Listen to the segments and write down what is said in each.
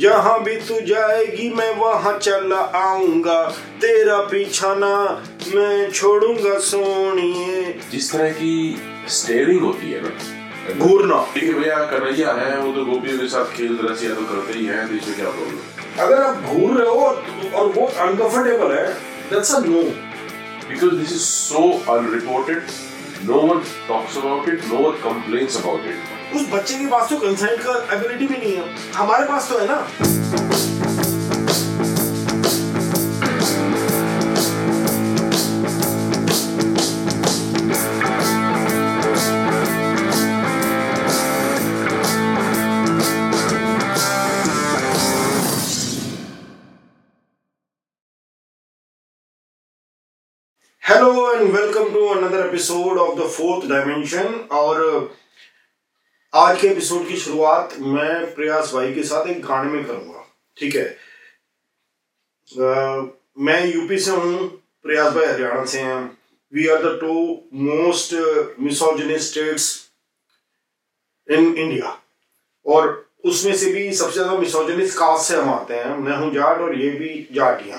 जहाँ भी तू जाएगी मैं वहाँ चला आऊँगा। तेरा पीछा ना मैं छोड़ूँगा सोनिए। जिस तरह की स्टेयरिंग होती है ना। घूरना। ठीक है भैया कन्हैया है वो तो गोपियों के साथ खेल रसिया तो करते ही है तो इसमें क्या प्रॉब्लम अगर आप घूर रहे हो और वो अनकंफर्टेबल है that's a no because this is so unreported. No one talks about it no one complains about it उस बच्चे के पास तो कंसेंट का एबिलिटी भी नहीं है हमारे पास तो है ना hello and welcome to another episode of the fourth dimension और आज के एपिसोड की शुरुआत मैं प्रयास भाई के साथ एक गाने में करूँगा ठीक है? अ, मैं यूपी से हूँ प्रयास भाई हरियाणा से हैं। We are the two most misogynist states in India और उसमें से भी सबसे ज़्यादा मिसोजिनिस्ट कास्ट से हम आते हैं। मैं हूँ जाट और ये भी जाट ही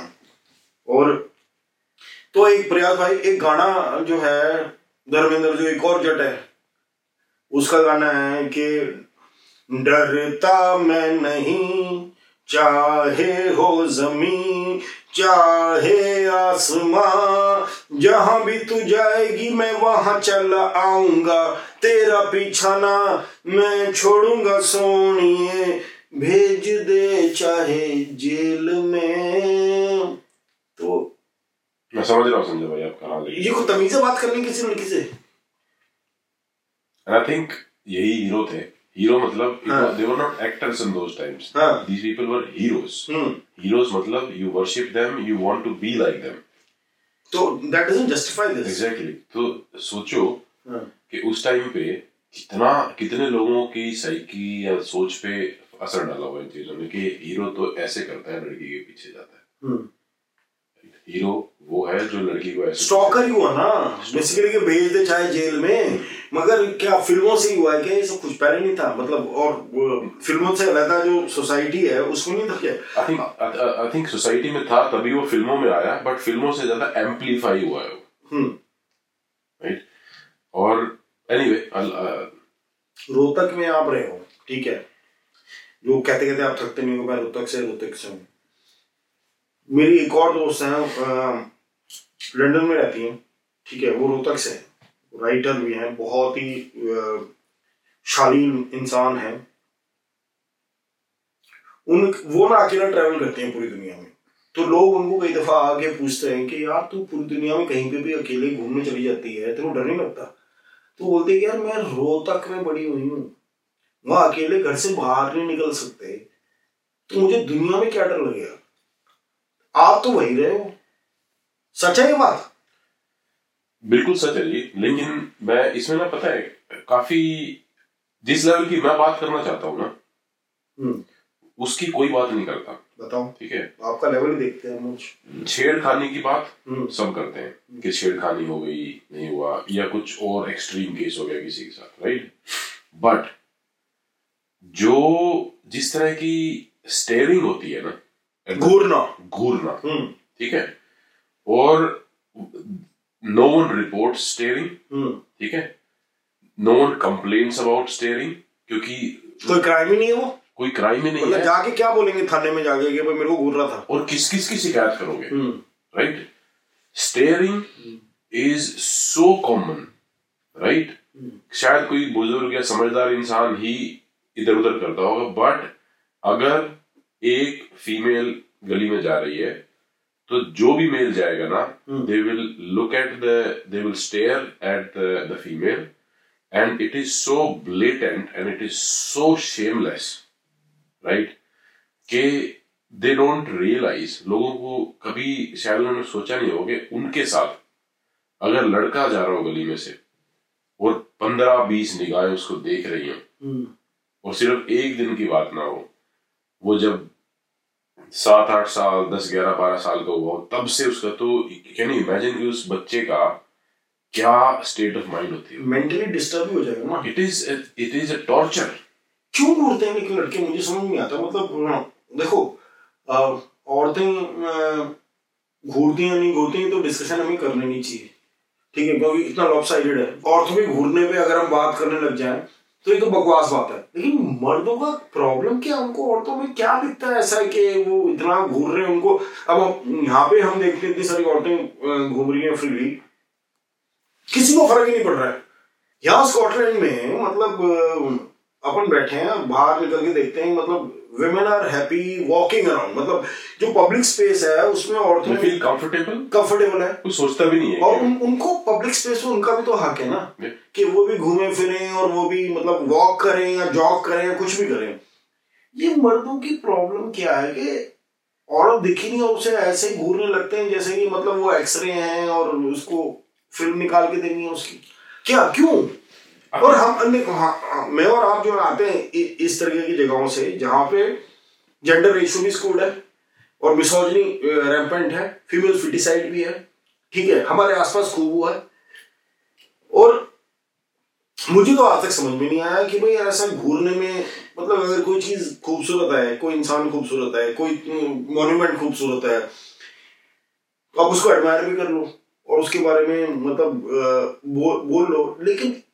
और तो एक प्रयास भाई, एक गाना जो है, धर्मेंद्र जो एक और जट है, उसका गाना है कि डरता मैं नहीं, चाहे हो ज़मीन, चाहे आसमां जहाँ भी तू जाएगी मैं वहाँ चला आऊँगा, तेरा पीछा ना मैं छोड़ूँगा सोनिए, भेज दे चाहे जेल में। तो मैं समझ रहा हूँ संजय भाई आप कहाँ ये को तमीज से बात करनी किसी लड़की से। आई थिंक यही हीरो थे। हीरो मतलब. They were not actors in those times हाँ। These people were heroes hmm. मतलब you worship them you want to be like them तो that doesn't justify this exactly तो सोचो हाँ। कि उस टाइम पे कितना कितने लोगों की साइकी या सोच पे असर डाला हुआ इन चीज़ों ने कि हीरो तो ऐसे करता है लड़की के पीछे जाता है। हीरो वो है जो लड़की को स्टॉकर ही हुआ ना। बेसिकली कि भेज दे चाहे जेल में। मगर क्या फ़िल्मों से ही हुआ है क्या? ये सब कुछ पहले नहीं था। मतलब और फ़िल्मों से अलग जो सोसाइटी है उसमें नहीं था क्या? I think I think society में था तभी वो फ़िल्मों में आया बट फ़िल्मों से ज़्यादा एम्पलीफाई हुआ है वो। हम्म। राइट और एनीवे रोहतक में आप रहे हो ठीक है? लोग कहते कहते आप थकते नहीं हो मैं रोहतक से रोहतक से हूँ। मेरी एक और दोस्त है लंदन में रहती है, ठीक है, वो रोहतक से राइटर भी हैं, बहुत ही शालीन इंसान है। उन, वो ना अकेला ट्रैवल करते हैं पूरी दुनिया में। तो लोग उनको कई दफ़ा आके पूछते हैं कि, यार, तू पूरी दुनिया में कहीं पे भी अकेले घूमने चली जाती है, तेरे डर नहीं लगता? तो बोलते यार, मैं रोहतक में बड़ी हुई हूँ। वहाँ अकेले घर से बाहर नहीं निकल सकते। तो मुझे दुनिया में क्या डर लगेगा? आप तो वही रहे हो। सच है ये बात? बिल्कुल सच है जी। लेकिन मैं इसमें ना पता है काफ़ी जिस लेवल की मैं बात करना चाहता हूँ ना हम्म, उसकी कोई बात नहीं करता। बताओ। ठीक है? आपका लेवल देखते हैं मुझ छेड़खानी की बात हम्म, सब करते हैं कि छेड़खानी हो गई नहीं हुआ या कुछ और एक्सट्रीम केस हो गया किसी के साथ राइट बट जो जिस तरह की स्टेयरिंग होती है ना घूरना। घूरना। हम्म, ठीक है? और नो वन रिपोर्ट स्टेयरिंग ठीक है? No one complains about staring क्योंकि कोई क्राइम ही नहीं है वो। कोई क्राइम ही नहीं मतलब है। जाके क्या बोलेंगे? थाने में जाके कि भाई मेरे को घूर रहा था। और किस किस की शिकायत करोगे? Right staring is so common right शायद कोई बुज़ुर्ग या समझदार इंसान ही इधर उधर करता होगा बट अगर एक फीमेल गली में जा रही है तो जो भी मेल जाएगा ना। They will look at the they will stare at the female and it is so blatant and it is so shameless right के दे डोंट रियलाइज़ लोगों को कभी शायद उन्होंने सोचा नहीं होगा उनके साथ अगर लड़का जा रहा हो गली में से और पंद्रह बीस निगाहें उसको देख रही हो हम्म, और सिर्फ़ एक दिन की बात ना हो वो जब सात आठ साल दस ग्यारह बारह साल का हुआ तब से उसका तो कैन यू इमेजिन कि उस बच्चे का क्या स्टेट ऑफ़ माइंड होती है? मेंटली डिस्टर्ब हो जाएगा ना। It is it is a torture क्यों घूरते हैं लेकिन लड़के? मुझे समझ नहीं आता। मतलब देखो औरतें घूरती हैं नहीं घूरती हैं तो डिस्कशन हमें करनी नहीं चाहिए। ठीक है क्योंकि इतना लॉप साइडेड है। औरतों के घूरने पे अगर हम बात करने लग जाएँ तो ये तो बकवास बात है। लेकिन मर्दों का प्रॉब्लम क्या उनको औरतों में क्या दिखता है ऐसा है कि वो इतना घूर रहे हैं उनको? अब हम, यहाँ पे हम देखते हैं इतनी सारी औरतें घूम रही हैं फ्रीली किसी को फ़र्क ही नहीं पड़ रहा है। यहाँ स्कॉटलैंड में मतलब अपन बैठे हैं, बाहर निकल के देखते हैं मतलब women are happy walking around मतलब जो पब्लिक स्पेस है उसमें औरतों फील कंफर्टेबल कंफर्टेबल है। कुछ सोचता भी नहीं है और उन, उनको पब्लिक स्पेस में उनका भी तो हक है ना कि वो भी घूमे फिरें और वो भी मतलब वॉक करें या जॉग करें या कुछ भी करें। ये मर्दों की प्रॉब्लम क्या है कि औरत दिखी नहीं और उसे ऐसे घूरने लगते हैं जैसे कि मतलब वो एक्सरे हैं और उसको फ़िल्म निकाल के देनी है उसकी। क्या? क्यों? और हम अन्य हाँ, मैं और आप जो आते हैं इस तरीके की जगहों से जहाँ पे जेंडर रेशियो भी स्कूड है और मिसोजनी रैम्पेंट है फीमेल फिटिसाइड भी है ठीक है हमारे आसपास खूब हुआ है। और मुझे तो आज तक समझ में नहीं आया कि भाई ऐसा घूरने में मतलब अगर कोई चीज़ खूबसूरत है कोई इंसान खूबसूरत है कोई मॉन्यूमेंट खूबसूरत है तो आप उसको एडमायर भी कर लो और उसके बारे में मतलब बो, बोल लो। लेकिन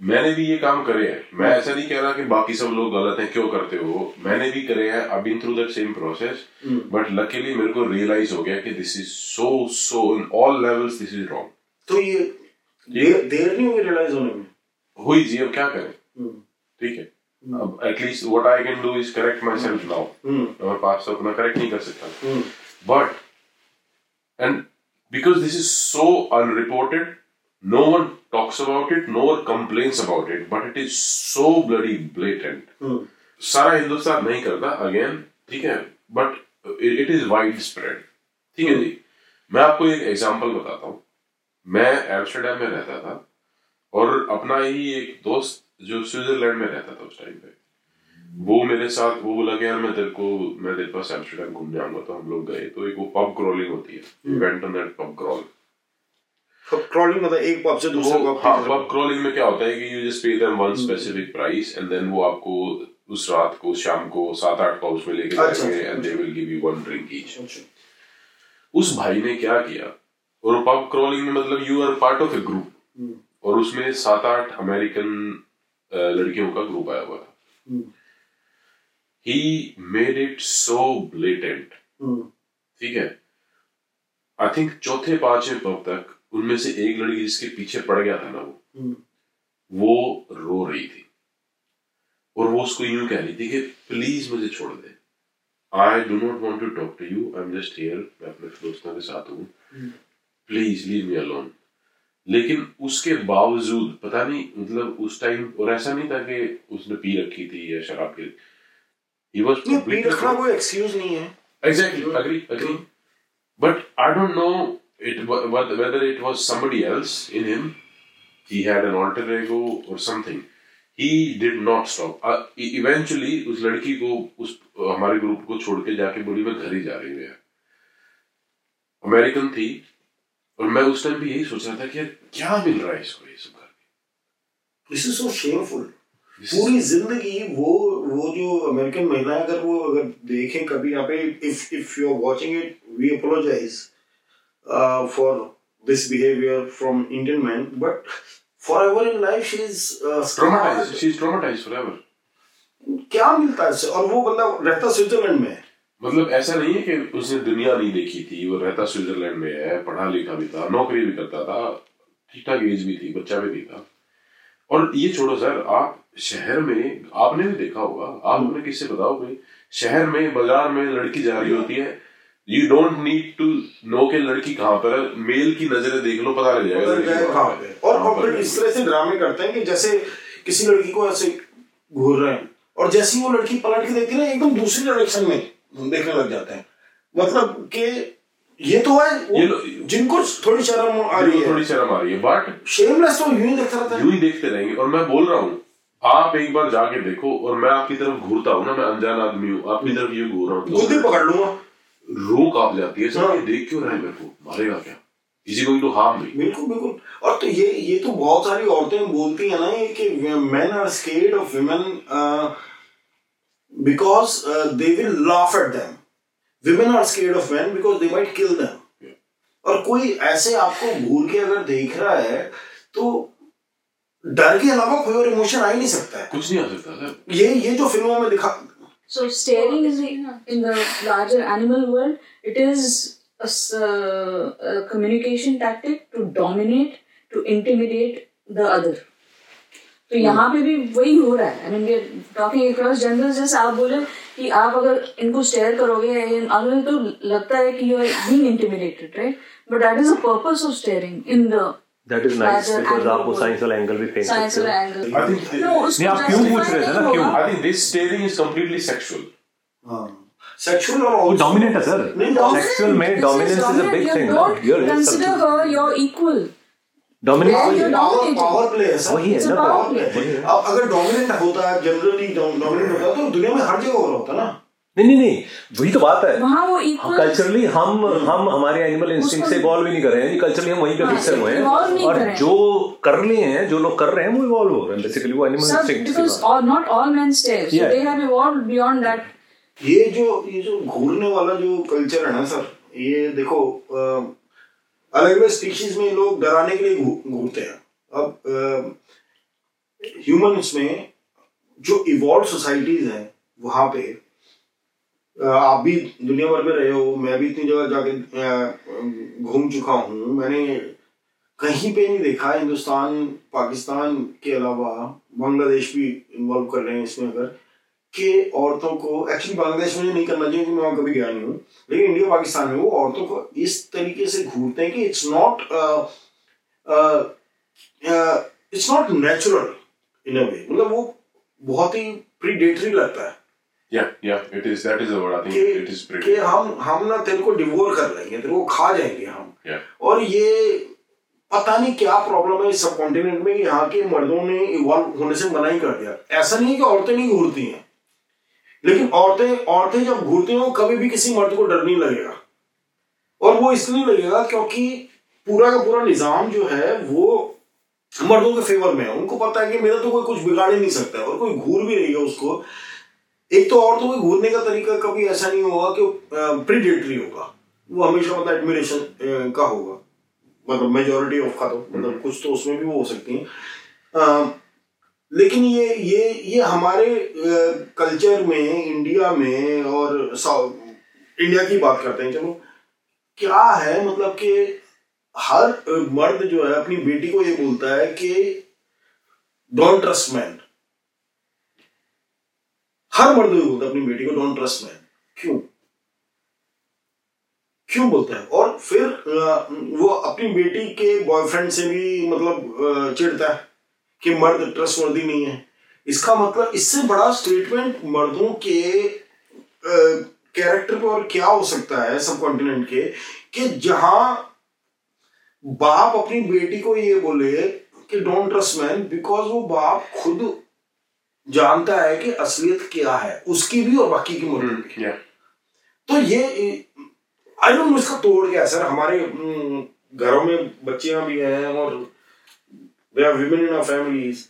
मैंने भी ये काम करे हैं। मैं ऐसा नहीं कह रहा कि बाकी सब लोग गलत हैं क्यों करते हो? मैंने भी करे हैं I been through that same process but luckily मेरे को रियलाइज़ हो गया कि this is so so in all levels this is wrong तो ये देर देर नहीं हुई रियलाइज़ होने में? हुई जी अब क्या करें? हम्म, ठीक है। अब at least what I can do is correct myself now मैं पास तो अपना करेक्ट नहीं कर सकता। But and because this is so unreported, no one talks about it, no one complains about it, but it is so bloody blatant. हम्म, सारा हिंदुस्तान नहीं करता अगेन ठीक है but it is widespread ठीक है जी? मैं आपको एक एग्जांपल बताता हूँ। मैं एम्स्टरडेम में रहता था और अपना ही एक दोस्त जो स्विट्जरलैंड में रहता था उस टाइम पे वो मेरे साथ वो बोला कि यार मैं तेरे को मैं तेरे पास एम्स्टरडेम घूमने आऊँगा तो हम लोग गए। तो एक वो पब क्रॉलिंग होती है ऑन पब क्रॉल क्रॉलिंग मतलब एक पब से दूसरे पब हाँ पब क्रॉलिंग में क्या होता है कि you just pay them one specific price and then वो आपको उस रात को शाम को सात आठ पब्स में लेके अच्छा, जाएँगे and they will give you one drink each उस भाई ने क्या किया? और पब क्रॉलिंग में मतलब you are part of a group और उसमें सात आठ अमेरिकन लड़कियों का ग्रुप आया हुआ था। He made it so blatant ठीक है? आई थिंक चौथे पाँचवें पब तक उनमें से एक लड़की जिसके पीछे पड़ गया था ना वो हम्म, वो रो रही थी। और वो उसको यूँ कह रही थी कि प्लीज़ मुझे छोड़ दे। I do not want to talk to you I am just here मैं अपने दोस्तों के साथ हूँ। प्लीज़ लीव मी अलोन लेकिन उसके बावजूद पता नहीं मतलब उस टाइम और ऐसा नहीं था कि उसने पी रखी थी या शराब पी ही वाज पी रखना कोई एक्सक्यूज नहीं है। Exactly, agree, agree. But I don't know it wh- wh- whether it was somebody else in him. He had an alter ego or something. He did not stop. Uh, e- eventually, उस लड़की को उस हमारे group को छोड़ के जाके बोली मैं घर ही जा रही हूँ यार अमेरिकन थी और मैं उस टाइम भी यही सोच रहा था कि यार क्या मिल रहा है इसको ये सब करके दिस इज़ सो शेमफुल पूरी ज़िंदगी वो वो जो अमेरिकन महिला अगर वो अगर देखें कभी यहाँ पे if if you are watching it we apologise for this behaviour from Indian man but forever in life she is traumatized. She's traumatized forever. क्या मिलता है इससे और वो बंदा रहता स्विट्जरलैंड में? है मतलब ऐसा नहीं है कि उसने दुनिया नहीं देखी थी वो रहता स्विट्जरलैंड में है पढ़ा लिखा भी था नौकरी भी करता था ठीक ठाक एज भी थी बच्चा भी नहीं था। और ये छोड़ो सर आप शहर में आपने भी देखा होगा आप अपने किससे बताओ भाई शहर में बाज़ार में लड़की जा रही होती है you don't need to know के लड़की कहाँ पर है। मेल की नज़रें देख लो पता लग जाएगा है, और है। इस तरह से ड्रामे करते हैं कि जैसे किसी लड़की को ऐसे घूर रहे हैं और जैसे ही वो लड़की पलट के देखती है ना एकदम दूसरी डायरेक्शन में देखने लग जाते हैं। मतलब के ये तो है ये जिनको थोड़ी शर्म आ रही है। थोड़ी शर्म आ रही है बट शेमलेस तो यूँ ही देखता रहता है। यूँ ही देखते रहेंगे। और मैं बोल रहा हूँ आप एक बार जाके देखो और मैं आपकी तरफ़ घूरता हूँ ना मैं अनजान आदमी हूँ आपकी तरफ़ ये घूर रहा खुद ही हूँ पकड़ लूँगा। रो काँप जाती है सर हाँ। देख क्यों रहा है मेरे को? मारेगा क्या? इसी गोइंग टू हार्म मी बिल्कुल बिल्कुल। और तो ये ये तो बहुत सारी औरतें बोलती है ना ये कि men are scared of women because they will laugh at them women are scared of men because they might kill them और कोई ऐसे आपको घूर के अगर देख रहा है तो डर के अलावा कोई और इमोशन आ ही नहीं सकता है। कुछ नहीं आ सकता सर। ये ये जो फ़िल्मों में दिखा So staring is the, in the larger animal world. It is a, uh, a communication tactic to dominate, to intimidate the other. तो यहाँ पे भी वही हो रहा है I mean we talking across general जैसे आप बोले कि आप अगर इनको स्टेयर करोगे अगर तो लगता है कि you are being intimidated right but that is the purpose of staring in the that is nice because आप वो साइंस वाला एंगल भी फेंक सकते हो। एंगल I think नो उसको नहीं, आप क्यों पूछ रहे थे ना, क्यों? I think this staring is completely sexual. Sexual और डोमिनेट है सर सेक्सुअल में dominance is a big thing your consider her your equal. Dominance Where you're power power play है सर वही है ना है। अब अगर डोमिनेंट होता है जनरली डोमिनेंट होता है तो दुनिया में हर जगह हो रहा होता ना। नहीं नहीं नहीं वही तो बात है वहाँ वो कल्चरली हम हम हमारे एनिमल इंस्टिंक्ट उसको- से इवॉल्व ही नहीं कर रहे हैं कल्चरली हम वहीं पे हाँ, फिक्सर हुए हैं और हैं। जो कर रहे हैं जो लोग कर रहे हैं वो इवॉल्व हो रहे हैं बेसिकली वो animal not all men stare. So Yeah. they have evolved beyond ये जो ये जो घूरने वाला जो कल्चर है ना सर ये देखो अलग अलग स्पीशीज में लोग डराने के लिए घू- घूरते हैं अब ह्यूमंस में जो इवॉल्व सोसाइटीज हैं वहाँ पे आप भी दुनिया भर में रहे हो, मैं भी इतनी जगह जाके घूम चुका हूँ। मैंने कहीं पे नहीं देखा, हिंदुस्तान, पाकिस्तान के अलावा बांग्लादेश भी इन्वॉल्व कर रहे हैं इसमें अगर, कि औरतों को एक्चुअली बांग्लादेश में नहीं करना चाहिए, क्योंकि मैं वहाँ कभी गया नहीं हूँ। लेकिन इंडिया पाकिस्तान में वो औरतों को इस तरीके से घूरते हैं कि it's not it's not natural in a way मतलब वो बहुत ही प्रीडेटरी लगता है। Yeah, yeah, it is. That is the word. I think कि it is कि हम हम ना तेरे को डिवोर कर लेंगे तेरे को खा जाएँगे हम Yeah. और ये पता नहीं क्या प्रॉब्लम है इस सब कॉन्टिनेंट में यहाँ के मर्दों ने इवॉल्व होने से मना ही कर दिया ऐसा नहीं है कि औरतें नहीं घूरती हैं लेकिन औरतें औरतें जब घूरती हैं कभी भी किसी मर्द को डर नहीं लगेगा और वो इसलिए लगेगा क्योंकि पूरा का पूरा निज़ाम जो है वो मर्दों के फेवर में है उनको पता है कि मेरा तो कोई कुछ बिगाड़ ही नहीं सकता और कोई घूर भी रही है उसको एक तो औरतों के घूरने का तरीका कभी ऐसा नहीं होगा कि प्रीडेटरी होगा। वो हमेशा मतलब एडमिरेशन का होगा। मतलब मेजोरिटी ऑफ़ का तो मतलब कुछ तो उसमें भी वो हो सकती हैं। लेकिन ये ये ये हमारे कल्चर में इंडिया में और साउथ इंडिया की बात करते हैं, चलो। क्या है मतलब कि हर मर्द जो है, अपनी बेटी को ये बोलता है कि डोंट ट्रस्ट मैन हर मर्द ये बोलता है, अपनी बेटी को डोंट ट्रस्ट मैन क्यों? क्यों बोलता है? और फिर वो अपनी बेटी के बॉयफ्रेंड से भी मतलब चिढ़ता है कि मर्द ट्रस्ट वर्दी नहीं है। इसका मतलब इससे बड़ा स्टेटमेंट मर्दों के कैरेक्टर पर और क्या हो सकता है सब कॉन्टिनेंट के, कि जहाँ बाप अपनी बेटी को ये बोले कि डोंट ट्रस्ट मैन बिकॉज़ वो बाप खुद जानता है कि असलियत क्या है उसकी भी और बाकी की मुर्दों की। Yeah. तो ये आई डोंट नो इसका तोड़ क्या है सर हमारे हम्म, घरों में बच्चियाँ भी हैं और they are women in our families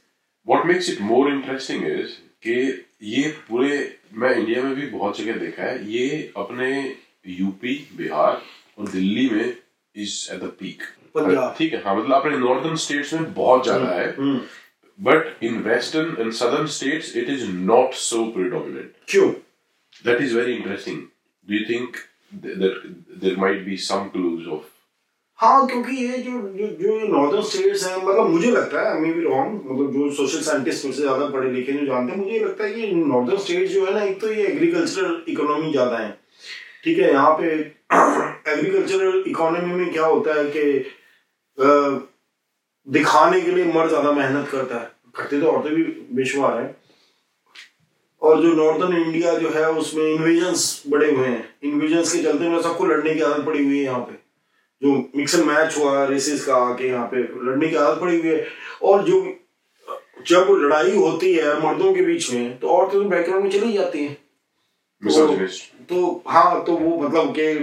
What makes it more interesting is कि ये पूरे मैं इंडिया में भी बहुत जगह देखा है ये अपने यूपी बिहार और दिल्ली में इज़ एट द पीक। ठीक है हाँ मतलब अपने नॉर्दर्न स्टेट्स में बहुत ज़्यादा है। But in western and southern states it is not so predominant क्यों That is very interesting. Do you think th- that there might be some clues of हाँ क्योंकि ये जो जो जो नॉर्दर्न स्टेट्स हैं मतलब मुझे लगता है मे बी रॉन्ग मतलब जो सोशल साइंटिस्ट मुझसे ज़्यादा पढ़े लिखे जो जानते हैं मुझे ये लगता है कि नॉर्दर्न स्टेट्स जो है ना एक तो ये एग्रीकल्चरल इकोनॉमी ज़्यादा है। ठीक है यहाँ पे एग्रीकल्चरल इकोनॉमी में क्या होता है कि दिखाने के लिए मर्द ज़्यादा मेहनत करता है। करते तो औरतें भी बेशुमार है। और जो नॉर्थन इंडिया जो है उसमें इन्वेजन्स बड़े हुए हैं। इन्वेजन्स के चलते में सबको लड़ने की आदत पड़ी हुई है यहाँ पे। जो मिक्स एंड मैच हुआ रेसिस का आके यहाँ पे लड़ने की आदत पड़ी हुई है। और जो जब लड़ाई होती है मर्दों के बीच में तो औरतें तो बैकग्राउंड में चली जाती हैं। Misogynist. तो हाँ तो वो मतलब के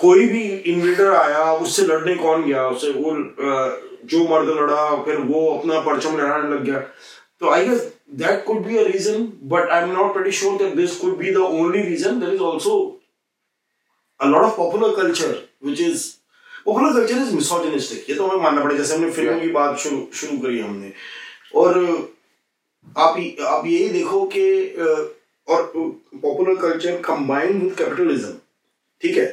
कोई भी इन्वेडर आया उससे लड़ने कौन गया? उससे वो जो मर्द लड़ा फिर वो अपना परचम लहराने लग गया। तो I guess that could be a reason but I am not very sure that this could be the only reason there is also a lot of popular culture which is popular culture is misogynistic. ये तो हमें मानना पड़ेगा जैसे हमने फ़िल्मों की बात शुरू शुरू करी हमने। और आप आप यही देखो कि और popular culture combined with capitalism ठीक है?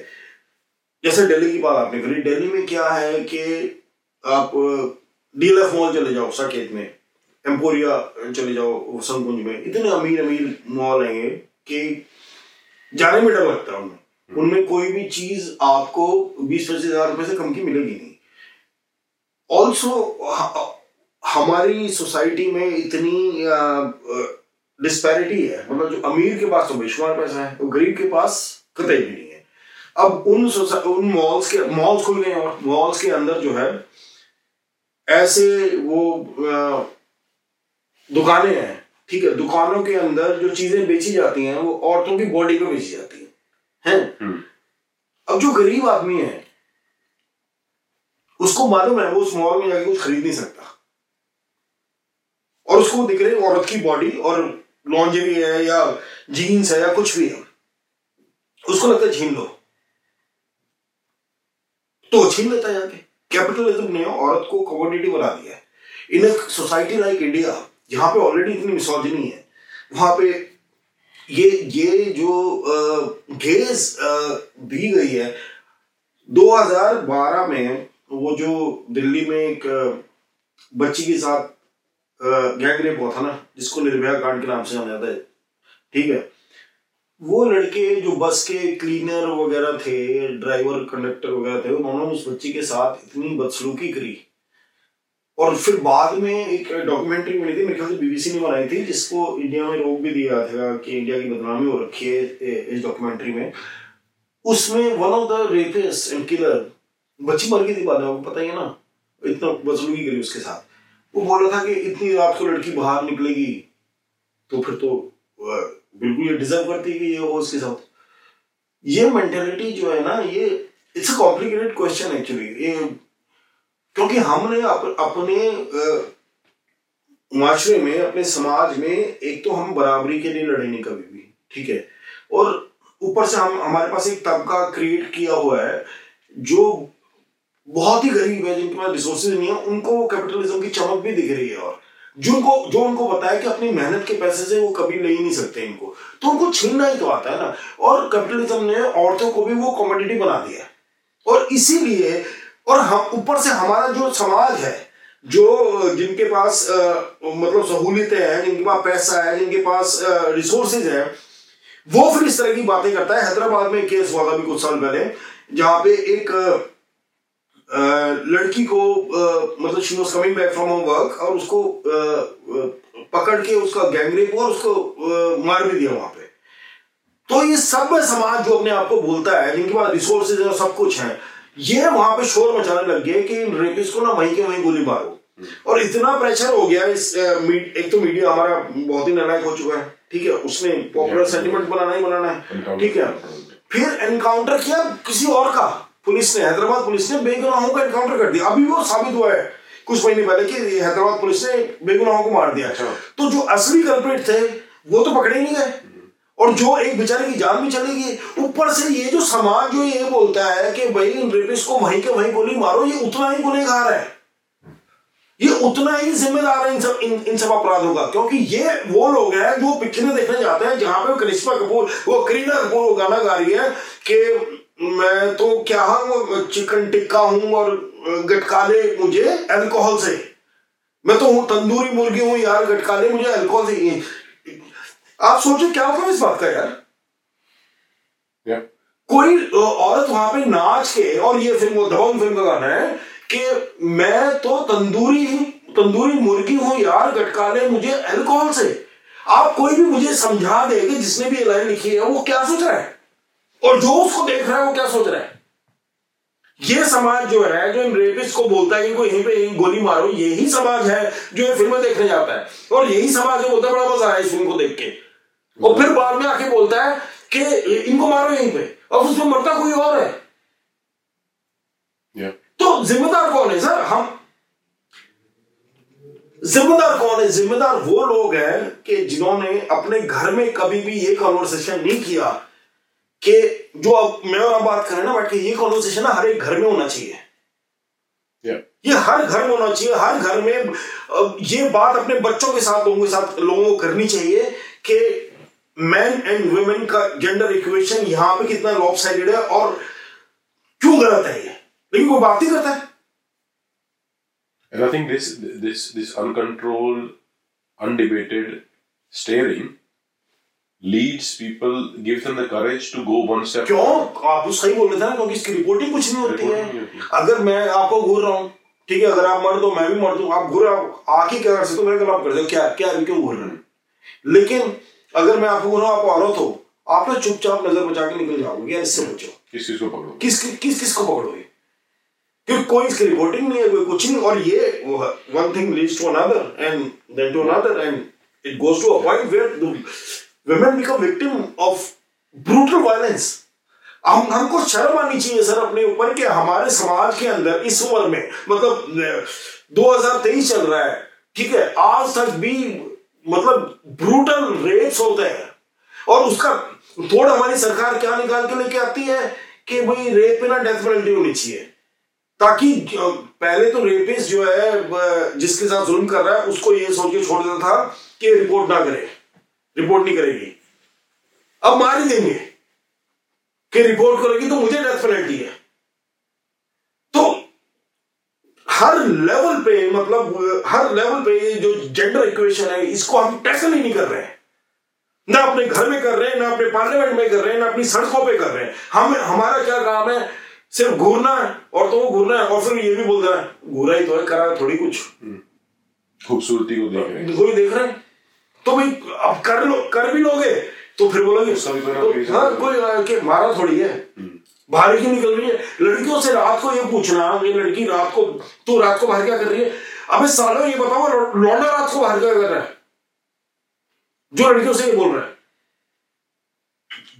जैसे दिल्ली की बात आपने करी दिल्ली में क्या है कि आप डीएलएफ मॉल चले जाओ साकेत में एम्पोरिया चले जाओ संकुंज में इतने अमीर अमीर मॉल हैं कि जाने में डर लगता है उनमें उनमें कोई भी चीज़ आपको बीस पच्चीस हज़ार रुपए से कम की मिलेगी नहीं। ऑल्सो हमारी सोसाइटी में इतनी डिस्पैरिटी है। मतलब जो अमीर के पास तो बेशुमार पैसा है तो गरीब के पास कतई भी नहीं है। अब उन उन मॉल्स के मॉल्स खुल गए और मॉल्स के अंदर जो है ऐसे वो दुकानें हैं। ठीक है दुकानों के अंदर जो चीज़ें बेची जाती हैं वो औरतों की बॉडी पे बेची जाती हैं। हैं? हम्म। अब जो गरीब आदमी है उसको मालूम है वो उस मॉल में जाके कुछ खरीद नहीं सकता। और उसको दिख रही औरत की बॉडी और लॉन्जरी है या जीन्स है या कुछ भी है। उसको लगता है छीन लो। तो छीन लेता है जाके। कैपिटलिज्म ने औरत को कमोडिटी बना दिया है। इन सोसाइटी लाइक इंडिया जहाँ पे ऑलरेडी इतनी मिसोजनी है, वहाँ पे ये ये जो गेज दी गई है 2012 में वो जो दिल्ली में एक बच्ची के साथ गैंग रेप हुआ था ना, जिसको निर्भया कांड के नाम से जाना जाता है। ठीक है? वो लड़के जो बस के क्लीनर वगैरह थे ड्राइवर कंडक्टर वगैरह थे, उन्होंने उस बच्ची के साथ इतनी बदसलूकी करी। और फिर बाद में एक डॉक्यूमेंट्री मिली थी, मेरे ख्याल से बीबीसी ने बनाई थी, जिसको इंडिया में रोक भी दिया था कि इंडिया की बदनामी हो रखी है इस डॉक्यूमेंट्री में। उसमें one of the rapist and killer बच्ची मर गई थी बाद में, आपको पता ही है ना, इतना बदसलूकी करी उसके साथ। वो बोल रहा था कि इतनी रात को लड़की बाहर निकलेगी तो फिर तो बिल्कुल ये डिजर्व करती है कि ये हो उसके साथ। ये मेंटेलिटी जो है ना ये it's a complicated question actually ये क्योंकि हमने अप, अपने माशरे में अपने समाज में एक तो हम बराबरी के लिए लड़े नहीं कभी भी ठीक है? और ऊपर से हम हमारे पास एक तबका क्रिएट किया हुआ है जो बहुत ही गरीब है जिनके पास रिसोर्सेज नहीं है उनको कैपिटलिज्म की चमक भी दिख रही है और जिनको जो उनको बताया कि अपनी मेहनत के पैसे से वो कभी ले ही नहीं सकते इनको। तो उनको छीनना ही तो आता है ना। और कैपिटलिज्म ने औरतों को भी वो कमोडिटी बना दिया और इसीलिए और हम ऊपर से हमारा जो समाज है जो जिनके पास अ, मतलब सहूलियतें हैं जिनके पास पैसा है जिनके पास रिसोर्सेज है वो फिर इस तरह की बातें करता है। हैदराबाद में केस हुआ था अभी कुछ साल पहले जहाँ पे एक लड़की को मतलब she was coming back from work और उसको पकड़ के उसका गैंगरेप हुआ और उसको मार भी दिया वहाँ पे। तो ये सब समाज जो अपने आप को बोलता है जिनके पास रिसोर्सेज और सब कुछ है ये वहाँ पे शोर मचाने लग गए कि इन रेपिस्ट को ना वहीं के वहीं गोली मारो। और इतना प्रेशर हो गया इस एक तो मीडिया हमारा बहुत ही नालायक हो चुका है ठीक है? उसने पॉपुलर सेंटिमेंट बनाना ही बनाना है ठीक है? फिर एनकाउंटर किया किसी और का। पुलिस ने हैदराबाद पुलिस ने बेगुनाहों का एनकाउंटर कर दिया। अभी वो साबित हुआ है कुछ महीने पहले कि हैदराबाद पुलिस ने बेगुनाहों को मार दिया। अच्छा। तो जो असली कल्प्रिट थे वो तो पकड़े नहीं गए। और जो एक बेचारे की जान भी चली गई। ऊपर से ये जो समाज जो ये बोलता है कि भाई इन रेपिस्ट को वहीं के वहीं गोली मारो ये उतना ही गुनहगार है। ये उतना ही जिम्मेदार है इन सब इन, इन सब अपराधों का। क्योंकि ये वो लोग हैं जो पिक्चरें देखने जाते हैं जहाँ पे करिश्मा कपूर वो करीना कपूर वो गाना गा रही है कि मैं तो क्या हूँ चिकन टिक्का हूँ और गटकाले मुझे अल्कोहल से। मैं तो हूँ तंदूरी मुर्गी हूँ यार गटकाले मुझे अल्कोहल से। आप सोचो क्या मतलब इस बात का यार? Yeah. कोई औरत वहाँ पे नाच के और ये फ़िल्म वो दबंग फ़िल्म का गाना है कि मैं तो तंदूरी तंदूरी मुर्गी हूँ यार गटका ले मुझे अल्कोहल से। आप कोई भी मुझे समझा दे कि जिसने भी ये लाइन लिखी है वो क्या सोच रहा है? और जो उसको देख रहा है वो क्या सोच रहा है? ये समाज जो है जो इन रेपिस्ट को बोलता है इनको यहीं पे यहीं गोली मारो यही समाज है जो ये फ़िल्में देखने जाता है। और यही समाज है बोलता है बड़ा मज़ा आया इस फ़िल्म को देख के। और फिर बाद में आके बोलता है कि इनको मारो यहीं पे और उसमें मरता कोई और है। Yeah. तो जिम्मेदार कौन है सर? हम जिम्मेदार कौन है? जिम्मेदार वो लोग हैं कि जिन्होंने अपने घर में कभी भी ये कॉन्वर्सेशन नहीं किया। कि जो अब मैं और आप बात कर रहे हैं ना बैठ के ये कॉन्वर्सेशन ना हर एक घर में होना चाहिए। Yeah. ये हर घर में होना चाहिए हर घर में ये बात अपने बच्चों के साथ लोगों के साथ लोगों को करनी चाहिए कि मैन एंड वुमेन का जेंडर इक्वेशन यहाँ पे कितना लॉप साइडेड है और क्यों गलत है ये? लेकिन कोई बात नहीं करता है। And I think this this this uncontrolled, undebated staring leads people, gives them the courage to go one step. क्यों? आप तो सही बोल रहे थे ना क्योंकि इसकी रिपोर्टिंग कुछ नहीं होती रिपोर्टिंग नहीं होती। है अगर मैं आपको घूर रहा हूँ ठीक है अगर आप मर्द हो मैं भी मर्द हूँ आप घूर आके क्या कर सकते हो मेरे खिलाफ कर दो क्या क्या क्यों घूर रहे हैं? लेकिन अगर मैं आपको घूर रहा हूँ आप औरत हो आप ना चुपचाप नज़र बचा के निकल जाओगे यार इससे बचो। किस चीज़ को पकड़ो किस किस किस को पकड़ोगे? क्योंकि कोई इसकी रिपोर्टिंग नहीं है कोई कुछ नहीं और ये one thing leads to another and then to another and it goes to a point where women become victim of brutal violence. हम हमको शर्म आनी चाहिए सर अपने ऊपर कि हमारे समाज के अंदर इस उम्र में मतलब अ, 2023 चल रहा है ठीक है आज तक भी मतलब ब्रूटल रेप्स होते हैं। और उसका थोड़ा हमारी सरकार क्या निकाल के लेके आती है कि भाई रेप पे ना डेथ पेनल्टी होनी चाहिए। ताकि पहले तो रेपिस्ट जो है जिसके साथ जुल्म कर रहा है उसको ये सोच के छोड़ देता था कि रिपोर्ट ना करे। रिपोर्ट नहीं करेगी। अब मार ही देंगे। कि रिपोर्ट करेगी तो मुझे डेथ पेनल्टी है। तो हर लेवल पे मतलब हर लेवल पे जो जेंडर इक्वेशन है इसको हम टैकल ही नहीं कर रहे हैं। ना अपने घर में कर रहे हैं ना अपने पार्लियामेंट में कर रहे हैं ना अपनी सड़कों पे कर रहे हैं। हम हमारा क्या काम है? सिर्फ़ घूरना है और तो वो घूरना है और फिर ये भी बोल रहा है घूरा ही तो है करा थोड़ी कुछ। खूबसूरती को देख रहे हैं। कोई देख रहे हैं। तो भाई अब कर लो कर भी लोगे तो फिर बोलोगे ना तो, हाँ कोई कि मारा थोड़ी है। बाहर क्यों निकल रही है। लड़कियों से रात को ये पूछना ये लड़की रात को तू रात को बाहर क्या कर रही है? अबे सालों ये बताओ लौंडा रात को बाहर क्या कर रहा है? जो लड़कियों से ये बोल रहा है।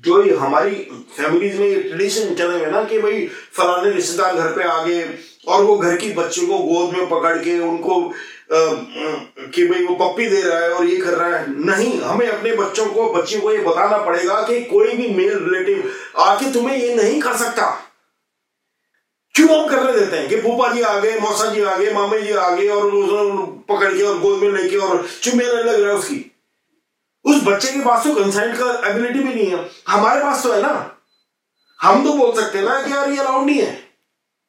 जो ये हमारी फैमिलीज़ में ये ट्रेडिशन चले हुए ना कि भाई फलाने रिश्तेदार घर पे आ गए और वो घर की बच्चों को गोद में पकड़ के उनको कि भाई वो पप्पी दे रहा है और ये कर रहा है। नहीं, हमें अपने बच्चों को, बच्चियों को ये बताना पड़ेगा कि कोई भी मेल रिलेटिव आके तुम्हें ये नहीं कर सकता। क्यों हम करने देते हैं? कि फूफा जी आ गए, मौसा जी आ गए, मामे जी आ गए और पकड़ के और गोद में लेके और चुमेने लग रहा है उसकी। उस बच्चे के पास तो कंसेंट का एबिलिटी भी नहीं है। हमारे पास तो है ना। हम तो बोल सकते हैं ना कि यार ये अलाउड नहीं है।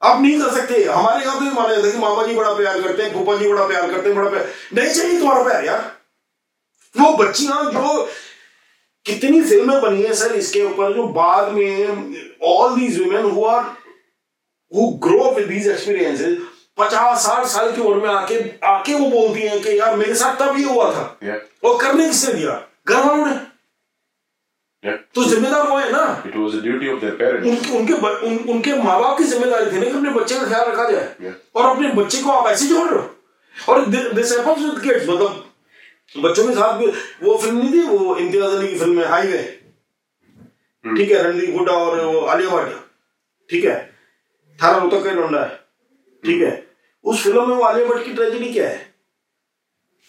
आप नहीं कर सकते। हमारे यहाँ तो माना जाता है कि मामा जी बड़ा प्यार करते हैं फूफा जी बड़ा प्यार करते हैं बड़ा प्यार। नहीं चाहिए तुम्हारा प्यार यार। वो बच्चियाँ जो कितनी फ़िल्में बनी है सर इसके ऊपर जो बाद में all these women who are who grow with these experiences पचास साठ साल की उम्र में आके आके वो बोलती हैं कि यार मेरे साथ तब ये हुआ था। Yeah. और करने किसने दिया? घर वालों ने। Yeah. तो जिम्मेदार वो है ना। Was the duty of their parents. उनके उनके ब- उन, उनके माँ बाप की ज़िम्मेदारी थी ना कि अपने बच्चे का ख्याल रखा जाए। Yeah. और अपने बच्चे को आप ऐसे छोड़ रहे हो। और दिस हैपेंस विद किड्स मतलब बच्चों के साथ भी वो फ़िल्म नहीं थी वो इम्तियाज़ अली की फ़िल्म है हाईवे ठीक है रणदीप हुड्डा और वो आलिया भट्ट। ठीक है थारा रोहतक का लौंडा है। ठीक है उस फ़िल्म में वो आलिया भट्ट की ट्रेजेडी क्या है?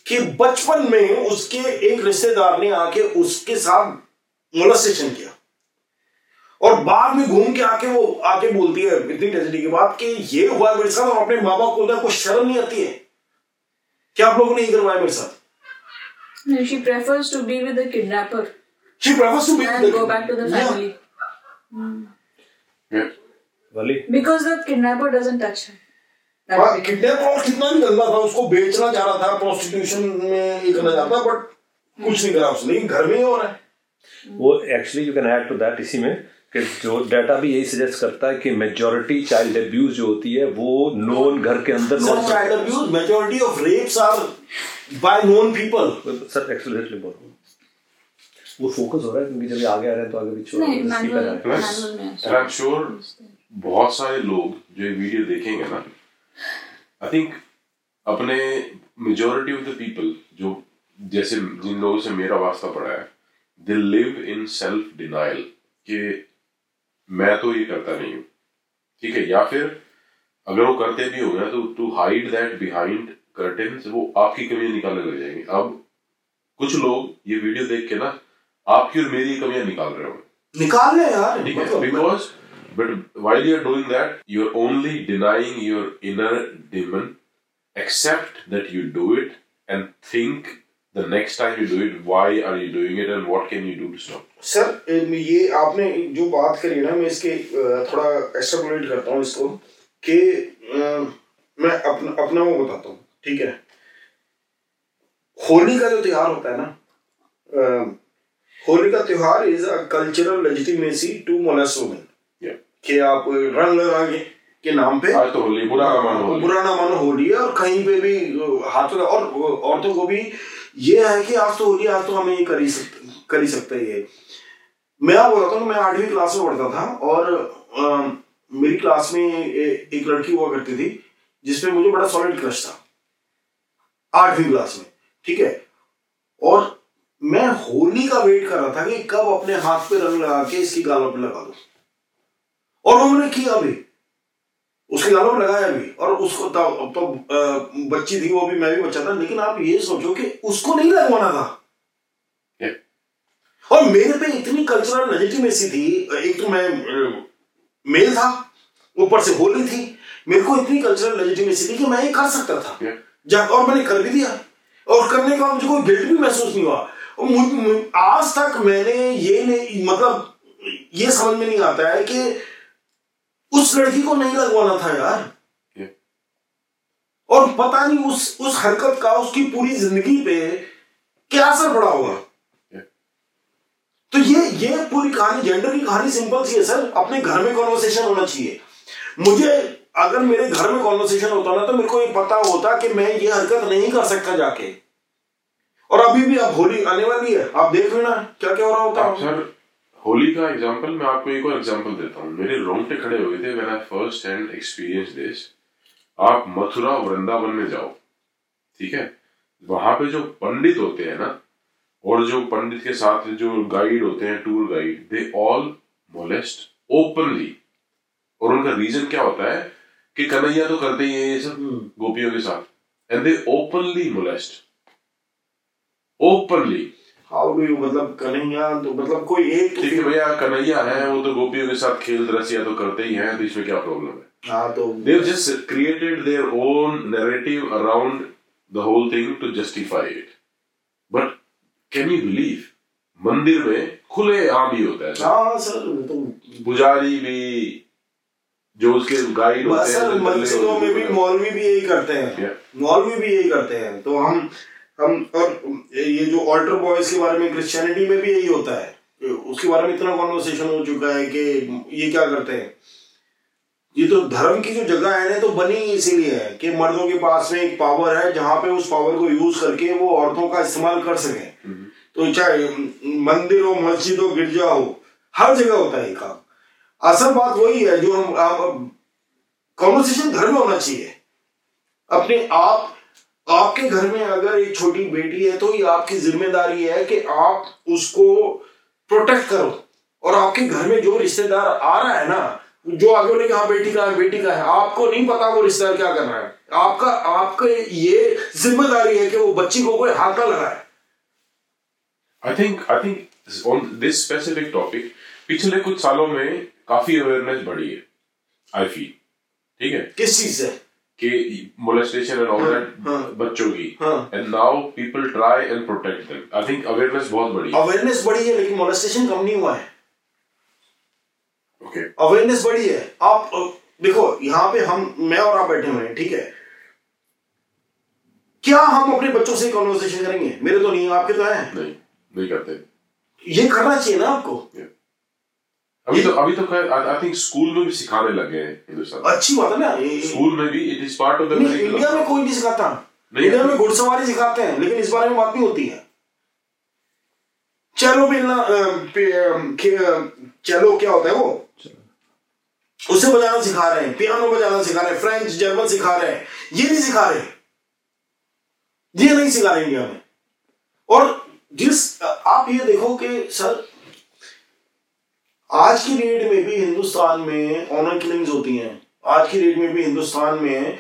कि बचपन में उसके एक रिश्तेदार ने आके उसके साथ मोलेस्टेशन किया। और बाद में घूम के आके वो आके बोलती है इतनी ट्रेजेडी के बाद कि ये हुआ है मेरे साथ और अपने माँ बाप को बोलता है, कुछ शर्म नहीं आती है। क्या आप लोगों ने ये करवाया मेरे साथ? She prefers to be with the kidnapper. She prefers to be and go back to the Yeah. family. Yeah. because the kidnapper doesn't touch her. That हाँ, और कितना भी गंदा था उसको बेचना चाह रहा था प्रोस्टिट्यूशन में ये करना चाहता बट कुछ नहीं करा उसने घर में ही हो रहा है। वो actually you can add to that इसी में कि जो डाटा भी यही सजेस्ट करता है कि मेजोरिटी चाइल्ड अब्यूज जो होती है वो नोन घर के अंदर Sir, child abuse, majority of rapes are by known people. Sir एक्सप्लेनेटली बोल वो फोकस हो रहा है क्योंकि जब ये आगे आ रहे हैं तो आगे पीछे रहा है, नहीं skip कर रहा है। मैनुअल Plus, मैनुअल में and I'm बहुत सारे लोग जो ये वीडियो देखेंगे ना आई थिंक अपने मेजोरिटी ऑफ़ द पीपल जो जैसे जिन लोगों से मेरा वास्ता पड़ा है they live in self denial कि मैं तो ये करता नहीं हूँ। ठीक है या फिर अगर वो करते भी होंगे ना तो to hide that behind curtains वो आपकी कमियाँ निकालने लग जाएँगे। अब कुछ लोग ये वीडियो देख के ना आपकी और मेरी कमियाँ निकाल रहे होंगे। निकाल ले यार है मतलब because but while you're doing that you're only denying your inner demon. Accept that you do it and think the next time you do it why are you doing it and what can you do to stop? Sir ये आपने जो बात करी ना मैं इसके अ, थोड़ा extrapolate करता हूँ इसको कि मैं अपना अपना वो बताता हूँ ठीक है? होली का जो त्योहार होता है ना होली का त्योहार is a cultural legitimacy to molest women कि आप रंग लगागे के नाम पे आज तो होली बुरा ना मानो होली। बुरा ना मानो होली है और कहीं पे भी हाथों और औरतों को भी ये है कि आज तो होली आज तो हमें ये कर ही सकते कर ही सकते ये। मैं आप बताता हूँ मैं आठवीं क्लास में पढ़ता था और अ, मेरी क्लास में ए, एक लड़की हुआ करती थी जिसपे मुझे बड़ा सॉलिड क्रश था। आठवीं क्लास में ठीक है? और मैं होली का वेट कर रहा था कि कब अपने हाथ पे रंग लगा के इसकी गालों पे लगा दूँ। और मैंने किया भी। उसके गालों में लगाया भी। और उसको तब तो बच्ची थी वो भी मैं भी बच्चा था लेकिन आप ये सोचो कि उसको नहीं लगवाना था। Yeah. और मेरे पे इतनी कल्चरल लेजिटिमेसी थी एक तो मैं मेल था ऊपर से होली थी। मेरे को इतनी कल्चरल लेजिटिमेसी थी कि मैं ये कर सकता था। Yeah. जा और मैंने कर भी दिया। और करने का मुझे कोई गिल्ट भी महसूस नहीं हुआ। और आज तक मैंने ये नहीं मतलब ये समझ में नहीं आता है कि उस लड़की को नहीं लगवाना था यार। Yeah. और पता नहीं उस उस हरकत का उसकी पूरी ज़िंदगी पे क्या असर पड़ा होगा। Yeah. तो ये ये पूरी कहानी जेंडर की कहानी सिंपल सी है सर। अपने घर में कॉन्वर्सेशन होना चाहिए। मुझे अगर मेरे घर में कॉन्वर्सेशन होता ना तो मेरे को ये पता होता कि मैं ये हरकत नहीं कर सकता जाके। और अभी भी अब होली आने वाली है। आप देख लेना क्या क्या हो रहा होता। है होली का एग्ज़ाम्पल मैं आपको एक और एग्ज़ाम्पल देता हूँ। मेरे रोंगटे खड़े हुए थे when I first hand experience this आप मथुरा वृंदावन में जाओ ठीक है? वहाँ पे जो पंडित होते हैं ना और जो पंडित के साथ जो गाइड होते हैं tour guide they all molest openly और उनका रीजन क्या होता है कि कन्हैया तो करते ही है ये सब गोपियों के साथ। And they openly molest openly how do you मतलब कन्हैया तो मतलब कोई एक ठीक है भैया कन्हैया है वो तो गोपियों के साथ खेल रसिया तो करते ही हैं तो इसमें क्या प्रॉब्लम है? हाँ तो they've just created their own narrative around the whole thing to justify it. But can you believe? मंदिर में खुले आम ही होता है हाँ सर तो पुजारी भी जो उसके गाइड होते हैं मस्जिदों में भी मौलवी भी यही करते हैं। मौलवी भी यही करते हैं। तो हम हम और ये जो ऑल्टर बॉयज़ के बारे में क्रिश्चियनिटी में भी यही होता है। उसके बारे में इतना कॉन्वर्सेशन हो चुका है कि ये क्या करते हैं? ये तो धर्म की जो जगह है ना तो बनी इसीलिए है कि मर्दों के पास में एक पावर है, जहाँ पे उस पावर को यूज़ करके वो औरतों का इस्तेमाल कर सके। तो चाहे मंदिर हो, मस्जिद हो, गिरजा हो, हर जगह होता है काम। असल बात वही है, जो हम कॉन्वर्सेशन धर्म में होना चाहिए। अपने आप आपके घर में अगर एक छोटी बेटी है तो ये आपकी ज़िम्मेदारी है कि आप उसको प्रोटेक्ट करो। और आपके घर में जो रिश्तेदार आ रहा है ना जो आगे बोले हाँ बेटी का है बेटी का है आपको नहीं पता वो रिश्तेदार क्या कर रहा है। आपका आपके ये ज़िम्मेदारी है कि वो बच्ची को कोई हाथ ना लगाए। I think I think on this specific topic पिछले कुछ सालों में काफ़ी अवेयरनेस बढ़ी है आई फील ठीक है? किस चीज़ से? कि मोलेस्टेशन एंड ऑल हाँ, दैट। बच्चों की। And now people try and protect them I think awareness बहुत बढ़ी है। अवेयरनेस बढ़ी है लेकिन मोलेस्टेशन कम नहीं हुआ है। ओके अवेयरनेस बढ़ी है। आप देखो यहाँ पे हम मैं और आप बैठे हुए हैं ठीक है? क्या हम अपने बच्चों से कॉन्वर्सेशन करेंगे? मेरे तो नहीं आपके तो है। नहीं नहीं करते। ये करना चाहिए ना आपको। Yeah. अभी तो अभी तो आई थिंक स्कूल में भी सिखाने लगे हैं हिंदुस्तान अच्छी बात है ना? स्कूल में भी it is part of the India में कोई नहीं सिखाता। इंडिया में घुड़सवारी सिखाते हैं लेकिन इस बारे में बात नहीं होती है। चलो मिलना चलो क्या होता है वो? उसे बजाना सिखा रहे हैं पियानो बजाना सिखा रहे हैं फ्रेंच जर्मन सिखा रहे हैं। ये नहीं सिखा रहे। ये नहीं सिखा रहे इंडिया में। और जिस आप ये देखो कि सर आज की डेट में भी हिंदुस्तान में ऑनर किलिंग्स होती हैं। आज की डेट में भी हिंदुस्तान में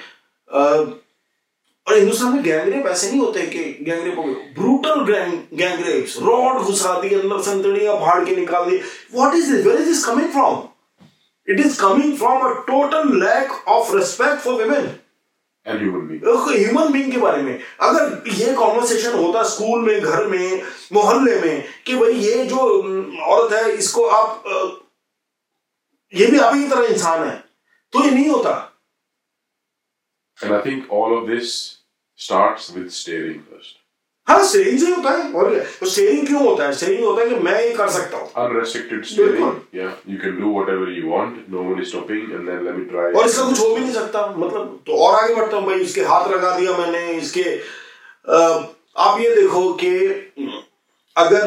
और हिंदुस्तान में गैंगरेप ऐसे नहीं होते कि गैंगरेप हो ब्रूटल गैंगरेप्स रॉड घुसा दी अंदर संतड़ियाँ फाड़ के निकाल दी। What is this where is this coming from it is coming from a total lack of respect for women human being के बारे में। अगर ये कॉन्वर्सेशन होता स्कूल में घर में मोहल्ले में कि भाई ये जो औरत है इसको आप ये भी आप ही तरह इंसान है तो ये नहीं होता। And I think all of this start with staring first हाँ से होता है। और तो क्यों होता है? होता है कि मैं ये कर सकता हूँ। बिल्कुल। yeah you can do whatever you want no one is stopping and then let me try और इसका कुछ हो भी नहीं सकता। मतलब तो और आगे बढ़ता हूँ भाई इसके हाथ लगा दिया मैंने इसके आप ये देखो कि अगर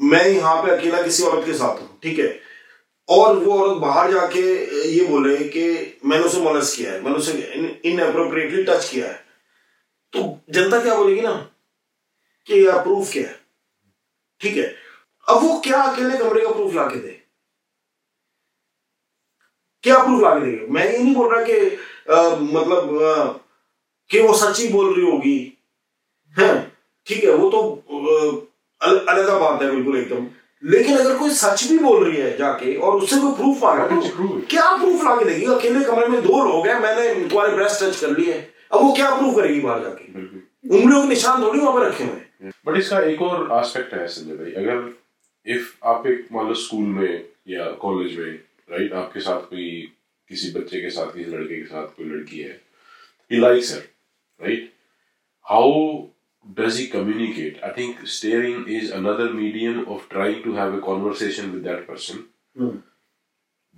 मैं यहाँ पे अकेला किसी औरत के साथ हूँ ठीक है? और वो औरत बाहर जाके ये बोले कि मैंने उसे मोलस किया है मैंने उसे इन इनअप्रोप्रिएटली टच किया है। तो जनता क्या बोलेगी ना? कि यार प्रूफ क्या है? ठीक है? अब वो क्या अकेले कमरे का प्रूफ ला के दे? क्या प्रूफ ला के देंगे? मैं ये नहीं बोल रहा कि मतलब अ, कि वो सच ही बोल रही होगी। है? ठीक है वो तो अल, अलग बात है बिल्कुल एकदम। लेकिन अगर कोई सच भी बोल रही है जाके और उससे कोई प्रूफ मांगा can she तो क्या प्रूफ ला के देगी? अकेले कमरे में दो लोग हैं मैंने तुम्हारे ब्रेस्ट टच कर लिए अब वो क्या प्रूफ करेगी बाहर जाके? उंगलियों के निशान थोड़ी वहाँ पर रखे हुए हैं। हम्म। बट इसका एक और आस्पेक्ट है संजय भाई अगर इफ़ आप एक मान लो स्कूल में या कॉलेज में राइट आपके साथ कोई किसी बच्चे के साथ किसी लड़के के साथ कोई लड़की है he likes right how does he communicate I think staring is another medium of trying to have a conversation with that person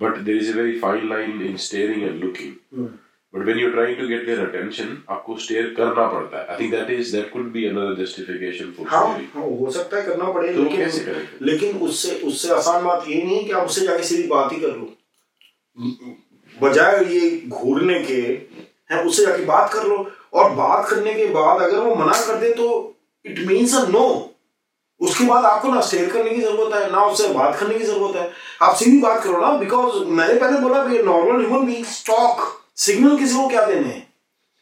but there is a very fine line in staring and looking but when you're trying to get their attention आपको stare करना पड़ता है। I think that is that could be another justification for हाँ हाँ, हो सकता है करना पड़े तो लेकिन कैसे करेंगे? लेकिन उससे उससे आसान बात ये नहीं कि आप उससे जाके सीधी बात ही कर लो। बजाय ये घूरने के है उससे जाके बात कर लो। और बात करने के बाद अगर वो मना कर दे तो इट मीन्स अ नो उसके बाद आपको ना स्टेयर करने की ज़रूरत है ना उससे बात करने की ज़रूरत है। आप सीधी बात करो ना बिकॉज़ मैंने पहले बोला normal human being talk signal किसी को क्या देने हैं?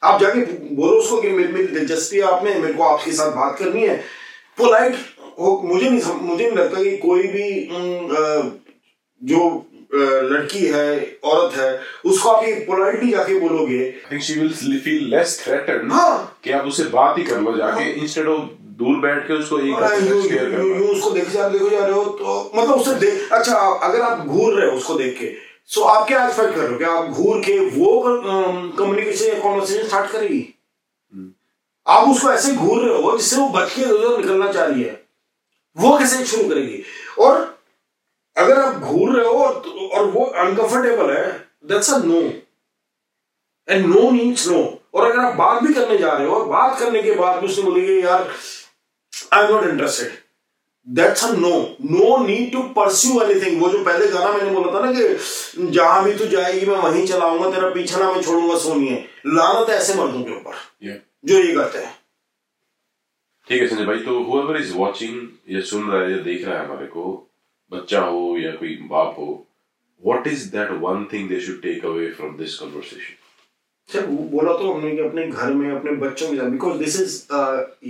आप जाके बोलो उसको कि मेरी मेरी दिलचस्पी है आप में मेरे को आपके साथ बात करनी है। पोलाइट हो मुझे नहीं मुझे नहीं लगता कि कोई भी जो लड़की है औरत है उसको आप ये पोलाइटली जाके बोलोगे। Will feel less threatened हाँ। कि आप उससे बात ही कर लो जाके इंस्टेड ऑफ़ दूर बैठ के उसको एक यूँ यूं- यूं- उसको देखे जा देखो जा रहे हो तो मतलब उससे देख अच्छा अगर आप घूर रहे हो उसको देख के सो आप क्या एक्सपेक्ट कर रहे हो? कि आप घूर के वो कम्युनिकेशन या कॉन्वर्सेशन स्टार्ट करेगी? आप उसको ऐसे घूर रहे हो जिससे वो बच के उधर निकलना चाह रही है। वो कैसे शुरू करेगी? और अगर आप घूर रहे हो और, और वो अनकंफर्टेबल है that's a no and no means no और अगर आप बात भी करने जा रहे हो और बात करने के बाद भी उसने बोलेगी यार I am not interested that's a no no need to pursue anything वो जो पहले गाना मैंने बोला था ना कि जहाँ भी तू जाएगी मैं वहीं चलाऊँगा तेरा पीछा ना मैं छोड़ूँगा सोनिए लानत ऐसे मर्दों के ऊपर Yeah. जो ये करते हैं। ठीक है संजय भाई तो whoever is watching या सुन रहा है या देख रहा है हमारे को बच्चा हो या कोई बाप हो what is that one thing they should take away from this conversation? Sir वो बोला तो हमने कि अपने घर में अपने बच्चों के साथ बिकॉज़ दिस इज़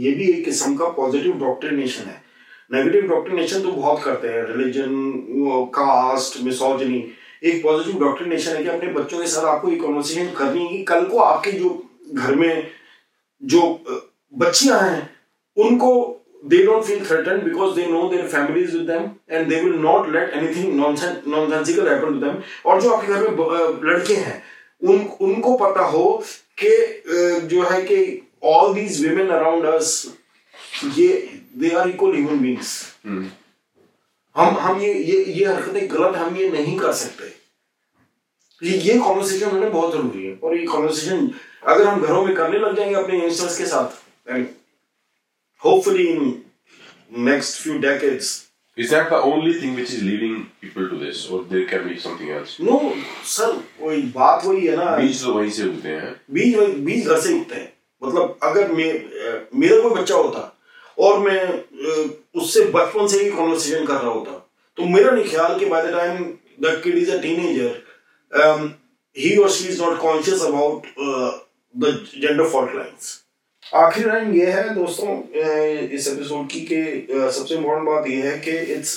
ये भी एक किस्म का पॉजिटिव डॉक्ट्रिनेशन है। नेगेटिव डॉक्ट्रिनेशन तो बहुत करते हैं रिलीजन कास्ट मिसोजनी एक पॉजिटिव डॉक्ट्रिनेशन है कि अपने बच्चों के साथ आपको ये कॉन्वर्सेशन करनी है कि कल को आपके जो घर में जो बच्चियाँ हैं, उनको they don't feel threaten because they know their families with them and they will not let anything nonsensical happen to them और जो आपके घर में लड़के हैं, उन, उनको पता हो कि जो है कि all these women around us ये they are equal human beings. हम हम ये ये ये हरकतें गलत हम ये नहीं कर सकते। ये ये कॉन्वर्सेशन होना बहुत ज़रूरी है। और ये कॉन्वर्सेशन अगर हम घरों में करने लग जाएँगे अपने यंगस्टर्स के साथ and hopefully in next few decades Is that the only thing which is leading people to this, or there can be something else? No sir वही बात वही है ना। बीज तो वहीं से उगते हैं। बीज बीज घर से उगते हैं। मतलब अगर मे, मेरा कोई बच्चा होता और मैं उससे बचपन से ही कॉन्वर्सेशन कर रहा होता। तो मेरा नहीं ख्याल कि by the time the kid is a teenager he और she is not conscious about the gender fault lines आखिरी लाइन ये है दोस्तों इस एपिसोड की कि सबसे इम्पोर्टेंट बात ये है कि इट्स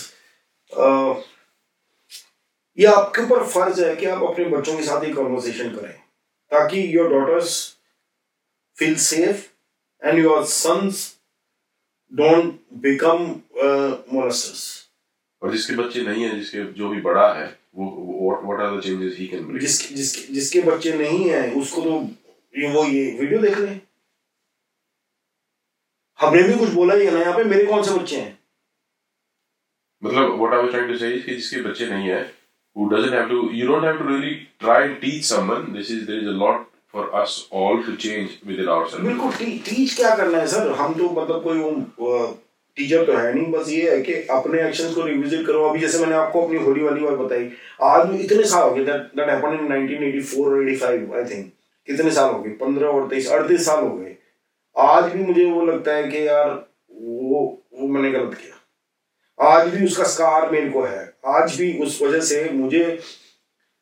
ये आपके ऊपर फ़र्ज़ है कि आप अपने बच्चों के साथ ही कॉन्वर्सेशन करें। ताकि your daughters feel safe and your sons don't become molesters और जिसके बच्चे नहीं है जिसके जो भी बड़ा है वो what are the changes he can bring जिसके जिसके जिसके बच्चे नहीं है उसको तो ये वो ये वीडियो देख लें हमने भी कुछ बोला ही है ना यहाँ पे मेरे कौन से बच्चे हैं? मतलब what I was trying to say is कि जिसके बच्चे नहीं है who doesn't have to you don't have to really try and teach someone this is there is a lot for us all to change within ourselves. बिल्कुल teach क्या करना है sir हम तो मतलब कोई टीचर तो है नहीं, बस ये है कि अपने एक्शंस को रिविजिट करो। अभी जैसे मैंने आपको अपनी होली वाली बात बताई, आज भी इतने साल हो गए दैट हैपेंड इन 1984 और 85 आई थिंक कितने साल हो गए? 15 और 23 38 साल हो गए। आज भी मुझे वो लगता है कि यार, वो वो मैंने गलत किया। आज भी उसका स्कार मेरे को है। आज भी उस वजह से मुझे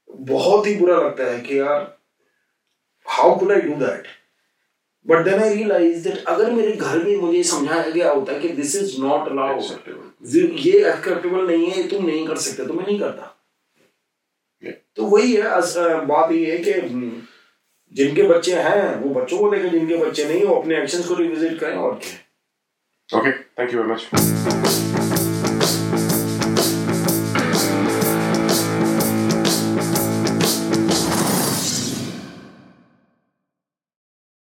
बहुत ही बुरा लगता है कि यार how could I do that but then I realise that अगर मेरे घर में मुझे समझाया गया होता कि दिस इज़ नॉट अलाउड ये एक्सेप्टेबल नहीं है तुम नहीं कर सकते तो मैं नहीं करता। Yeah. तो वही है बात ये है कि जिनके बच्चे हैं वो बच्चों को देखें जिनके बच्चे नहीं वो अपने एक्शंस को रिविजिट करें और क्या। Okay thank you very much.